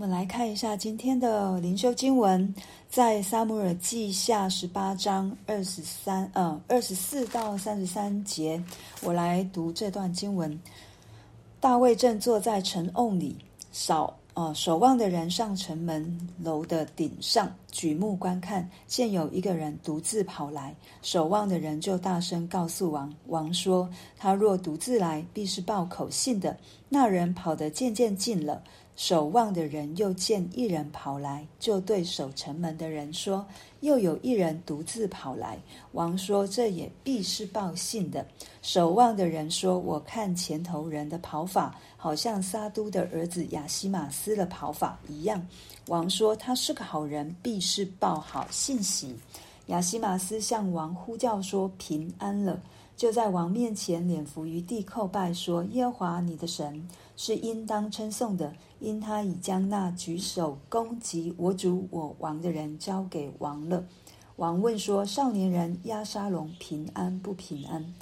我们来看一下今天的灵修经文，在撒母耳记下十八章二十三，呃，二十四到三十三节，我来读这段经文。大卫正坐在城瓮里，扫，呃，守望的人上城门楼的顶上，举目观看，见有一个人独自跑来，守望的人就大声告诉王，王说：他若独自来，必是报口信的。那人跑得渐渐近了。守望的人又见一人跑来，就对守城门的人说：“又有一人独自跑来。”王说：“这也必是报信的。”守望的人说：“我看前头人的跑法，好像撒都的儿子亚西马斯的跑法一样。”王说：“他是个好人，必是报好信息。”亚西玛斯向王呼叫说：“平安了！”就在王面前脸伏于地叩拜，说：“耶和华你的神是应当称颂的。”因他已将那举手攻击我主我王的人交给王了。王问说：“少年人押沙龙平安不平安？”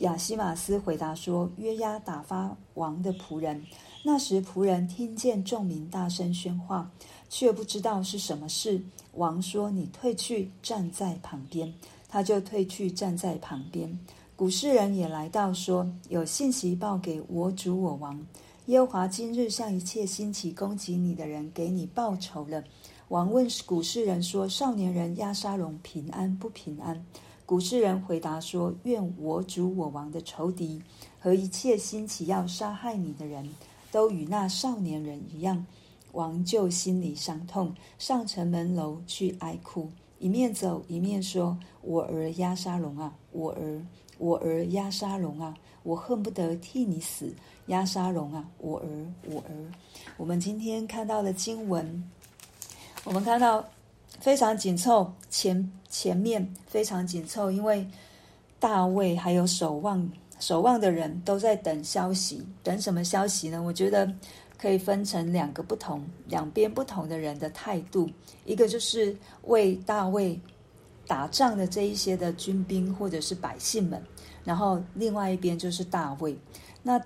亚西玛斯回答说：“约押打发王的仆人。那时仆人听见众民大声喧哗，却不知道是什么事。王说：‘你退去，站在旁边。’他就退去，站在旁边。古事人也来到，说：‘有信息报给我主我王。’耶和华今日向一切兴起攻击你的人给你报仇了。王问古事人说：“少年人押沙龙平安不平安？”古事人回答说：“愿我主我王的仇敌和一切兴起要杀害你的人都与那少年人一样。”王就心里伤痛，上城门楼去哀哭，一面走一面说：“我儿押沙龙啊，我儿，我儿押沙龙啊，我恨不得替你死。”押沙龙啊，我儿，我儿。我们今天看到的经文，我们看到非常紧凑，前前面非常紧凑，因为大卫还有守望守望的人都在等消息，等什么消息呢？我觉得可以分成两个不同，两边不同的人的态度，一个就是为大卫打仗的这一些的军兵或者是百姓们，然后另外一边就是大卫，那。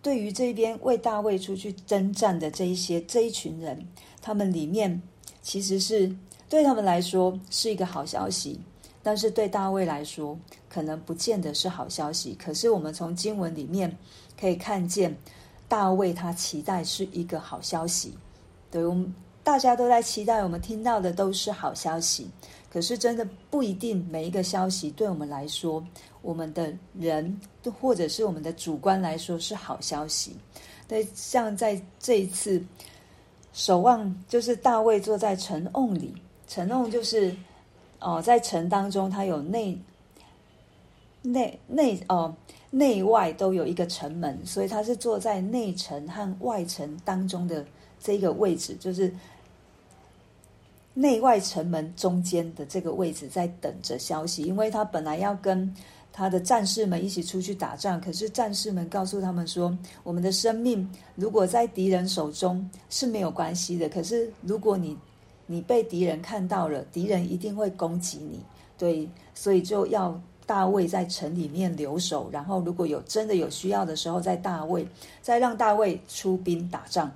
对于这边为大卫出去征战的这一些这一群人，他们里面其实是对他们来说是一个好消息，但是对大卫来说可能不见得是好消息。可是我们从经文里面可以看见，大卫他期待是一个好消息。对，我们大家都在期待，我们听到的都是好消息。可是真的不一定每一个消息对我们来说，我们的人或者是我们的主观来说是好消息。对，像在这一次守望，就是大卫坐在城瓮里，城瓮就是哦，在城当中，他有内内内哦内外都有一个城门，所以他是坐在内城和外城当中的这个位置，就是。内外城门中间的这个位置，在等着消息，因为他本来要跟他的战士们一起出去打仗，可是战士们告诉他们说：“我们的生命如果在敌人手中是没有关系的，可是如果你你被敌人看到了，敌人一定会攻击你。”对，所以就要大卫在城里面留守，然后如果有真的有需要的时候，在大卫再让大卫出兵打仗。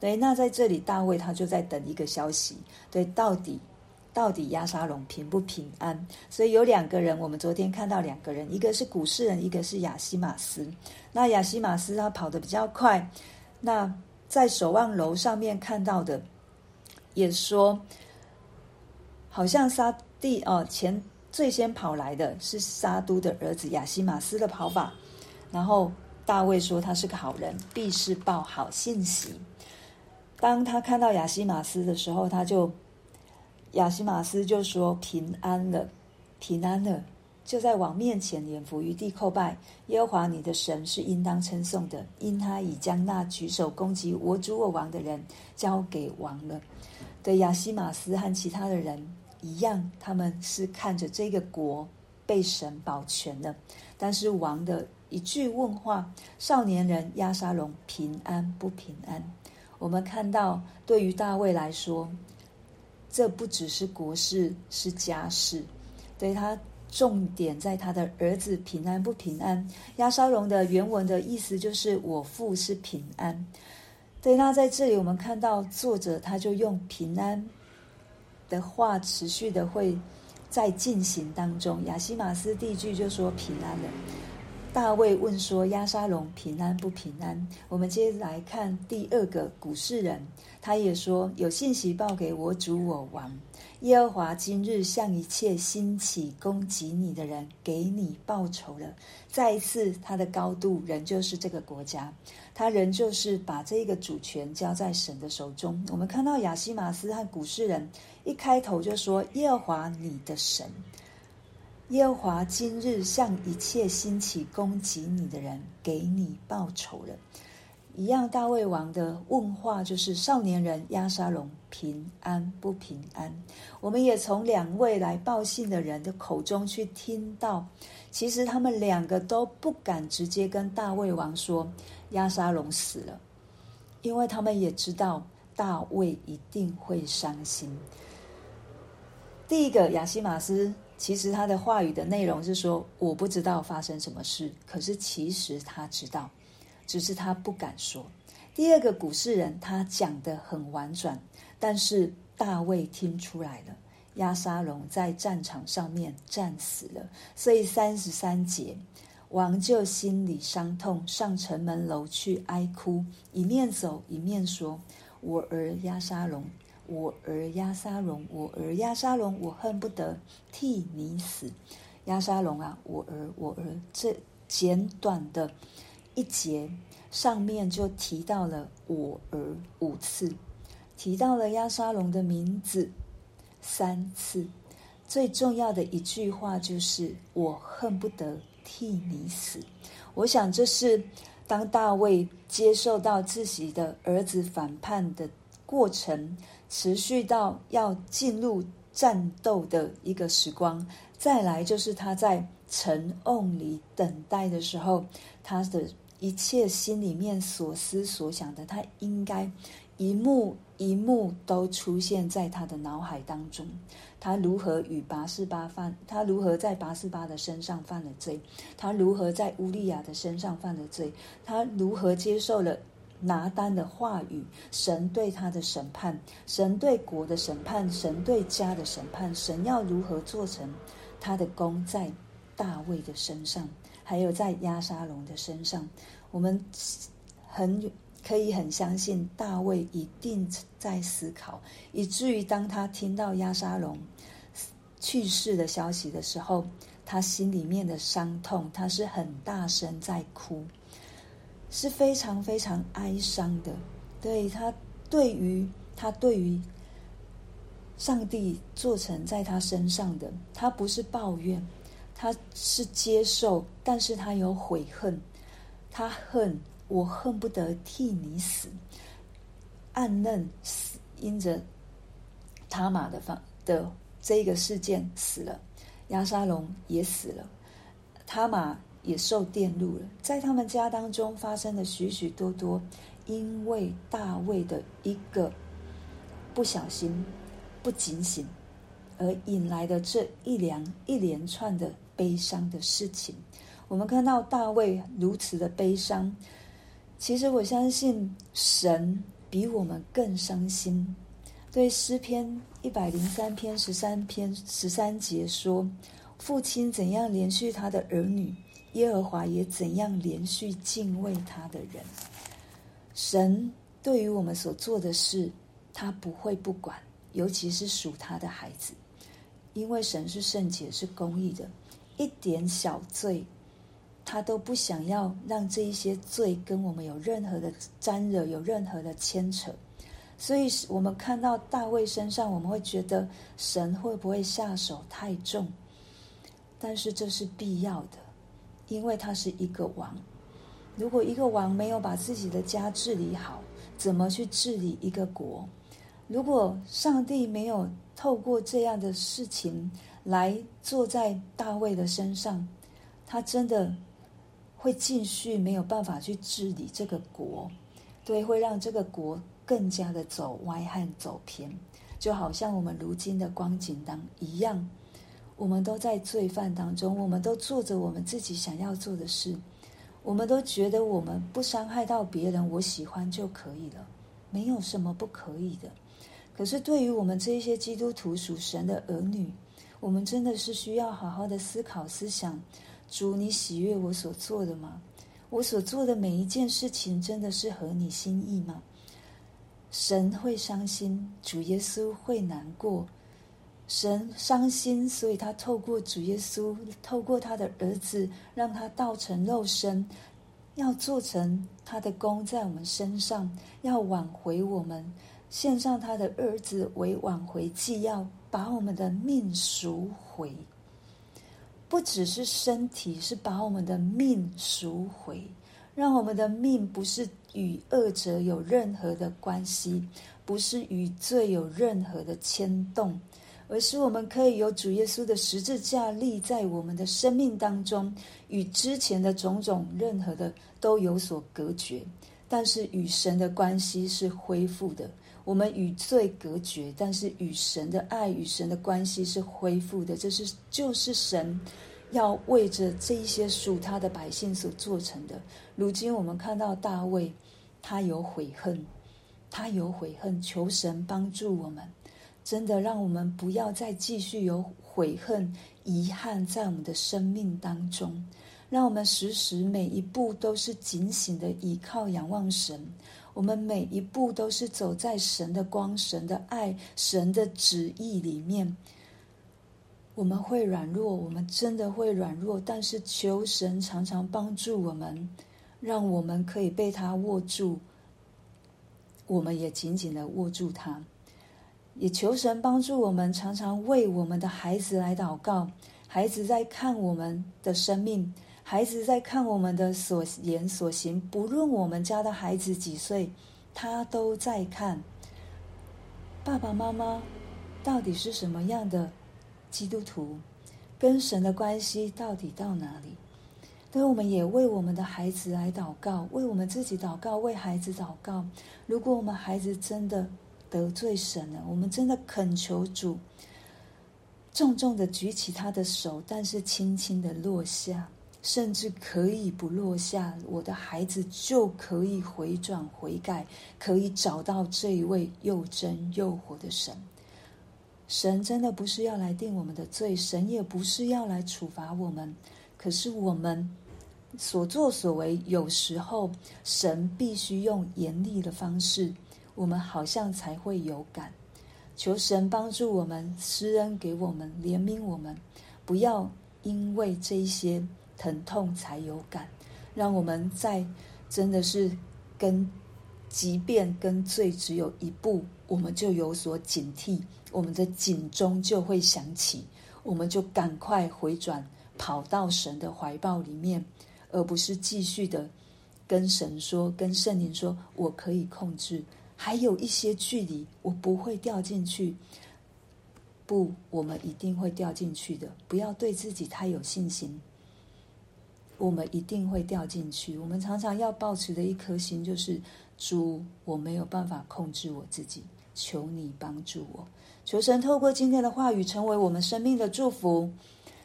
对，那在这里，大卫他就在等一个消息。对，到底到底亚沙龙平不平安？所以有两个人，我们昨天看到两个人，一个是古事人，一个是亚西玛斯。那亚西玛斯他跑得比较快，那在守望楼上面看到的，也说好像沙地哦，前最先跑来的是沙督的儿子亚希马斯的跑法。然后大卫说他是个好人，必是报好信息。当他看到亚希马斯的时候，他就亚希马斯就说：“平安了，平安了。”就在王面前脸伏于地叩拜。耶和华你的神是应当称颂的，因他已将那举手攻击我主我王的人交给王了。对亚希马斯和其他的人一样，他们是看着这个国被神保全了。但是王的一句问话：“少年人押沙龙平安不平安？”我们看到，对于大卫来说，这不只是国事，是家事。对他，重点在他的儿子平安不平安。押沙龙的原文的意思就是“我父是平安”。对，那在这里我们看到作者他就用平安的话，持续的会在进行当中。亚西马斯第一句就说平安了。大卫问说：“亚沙龙平安不平安？”我们接着来看第二个古事人，他也说：“有信息报给我主我王，耶和华今日向一切兴起攻击你的人，给你报仇了。”再一次，他的高度仍旧是这个国家，他仍旧是把这个主权交在神的手中。我们看到亚西马斯和古事人一开头就说：“耶和华你的神。”耶和华今日向一切兴起攻击你的人，给你报仇了。一样，大卫王的问话就是：少年人押沙龙平安不平安？我们也从两位来报信的人的口中去听到，其实他们两个都不敢直接跟大卫王说押沙龙死了，因为他们也知道大卫一定会伤心。第一个亚西马斯。其实他的话语的内容是说：“我不知道发生什么事，可是其实他知道，只是他不敢说。”第二个古事人他讲得很婉转，但是大卫听出来了，押沙龙在战场上面战死了，所以三十三节，王就心里伤痛，上城门楼去哀哭，一面走一面说：“我儿押沙龙。”我儿押沙龙，我儿押沙龙，我恨不得替你死，押沙龙啊，我儿，我儿。这简短的一节上面就提到了我儿五次，提到了押沙龙的名字三次。最重要的一句话就是我恨不得替你死。我想这是当大卫接受到自己的儿子反叛的过程。持续到要进入战斗的一个时光，再来就是他在城瓮里等待的时候，他的一切心里面所思所想的，他应该一幕一幕都出现在他的脑海当中。他如何与拔示巴犯？他如何在拔示巴的身上犯了罪？他如何在乌利亚的身上犯了罪？他如何接受了？拿单的话语，神对他的审判，神对国的审判，神对家的审判，神要如何做成他的功在大卫的身上，还有在押沙龙的身上，我们很可以很相信大卫一定在思考，以至于当他听到押沙龙去世的消息的时候，他心里面的伤痛，他是很大声在哭。是非常非常哀伤的，对他，对于他，对于上帝做成在他身上的，他不是抱怨，他是接受，但是他有悔恨，他恨，我恨不得替你死，暗嫩死，因着他玛的方的这个事件死了，押沙龙也死了，他玛。也受电路了，在他们家当中发生了许许多多，因为大卫的一个不小心、不警醒而引来的这一连一连串的悲伤的事情。我们看到大卫如此的悲伤，其实我相信神比我们更伤心。对诗篇一百零三篇十三篇十三节说：“父亲怎样连续他的儿女。”耶和华也怎样连续敬畏他的人。神对于我们所做的事，他不会不管，尤其是属他的孩子，因为神是圣洁、是公义的，一点小罪，他都不想要让这一些罪跟我们有任何的沾惹，有任何的牵扯。所以，我们看到大卫身上，我们会觉得神会不会下手太重？但是这是必要的。因为他是一个王，如果一个王没有把自己的家治理好，怎么去治理一个国？如果上帝没有透过这样的事情来做在大卫的身上，他真的会继续没有办法去治理这个国，对，会让这个国更加的走歪和走偏，就好像我们如今的光景当一样。我们都在罪犯当中，我们都做着我们自己想要做的事，我们都觉得我们不伤害到别人，我喜欢就可以了。没有什么不可以的。可是对于我们这些基督徒属神的儿女，我们真的是需要好好的思考、思想：主，你喜悦我所做的吗？我所做的每一件事情，真的是合你心意吗？神会伤心，主耶稣会难过。神伤心，所以他透过主耶稣，透过他的儿子，让他道成肉身，要做成他的功在我们身上，要挽回我们，献上他的儿子为挽回祭，要把我们的命赎回。不只是身体，是把我们的命赎回，让我们的命不是与恶者有任何的关系，不是与罪有任何的牵动。而是我们可以有主耶稣的十字架立在我们的生命当中，与之前的种种任何的都有所隔绝，但是与神的关系是恢复的。我们与罪隔绝，但是与神的爱与神的关系是恢复的。这是就是神要为着这一些属他的百姓所做成的。如今我们看到大卫，他有悔恨，他有悔恨，求神帮助我们。真的，让我们不要再继续有悔恨、遗憾在我们的生命当中。让我们时时每一步都是警醒的依靠、仰望神。我们每一步都是走在神的光、神的爱、神的旨意里面。我们会软弱，我们真的会软弱，但是求神常常帮助我们，让我们可以被他握住。我们也紧紧的握住他。也求神帮助我们，常常为我们的孩子来祷告。孩子在看我们的生命，孩子在看我们的所言所行。不论我们家的孩子几岁，他都在看。爸爸妈妈到底是什么样的基督徒？跟神的关系到底到哪里？所以我们也为我们的孩子来祷告，为我们自己祷告，为孩子祷告。如果我们孩子真的，得罪神了，我们真的恳求主，重重的举起他的手，但是轻轻的落下，甚至可以不落下，我的孩子就可以回转悔改，可以找到这一位又真又活的神。神真的不是要来定我们的罪，神也不是要来处罚我们，可是我们所作所为，有时候神必须用严厉的方式。我们好像才会有感，求神帮助我们，施恩给我们，怜悯我们，不要因为这些疼痛才有感，让我们在真的是跟即便跟罪只有一步，我们就有所警惕，我们的警钟就会响起，我们就赶快回转，跑到神的怀抱里面，而不是继续的跟神说，跟圣灵说，我可以控制。还有一些距离，我不会掉进去。不，我们一定会掉进去的。不要对自己太有信心。我们一定会掉进去。我们常常要保持的一颗心就是：主，我没有办法控制我自己，求你帮助我。求神透过今天的话语，成为我们生命的祝福，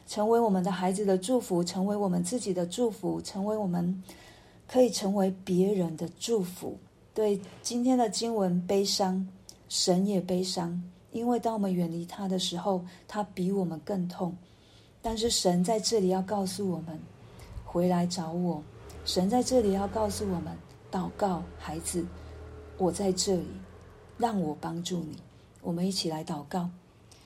成为我们的孩子的祝福，成为我们自己的祝福，成为我们可以成为别人的祝福。对今天的经文悲伤，神也悲伤，因为当我们远离他的时候，他比我们更痛。但是神在这里要告诉我们，回来找我。神在这里要告诉我们，祷告，孩子，我在这里，让我帮助你。我们一起来祷告。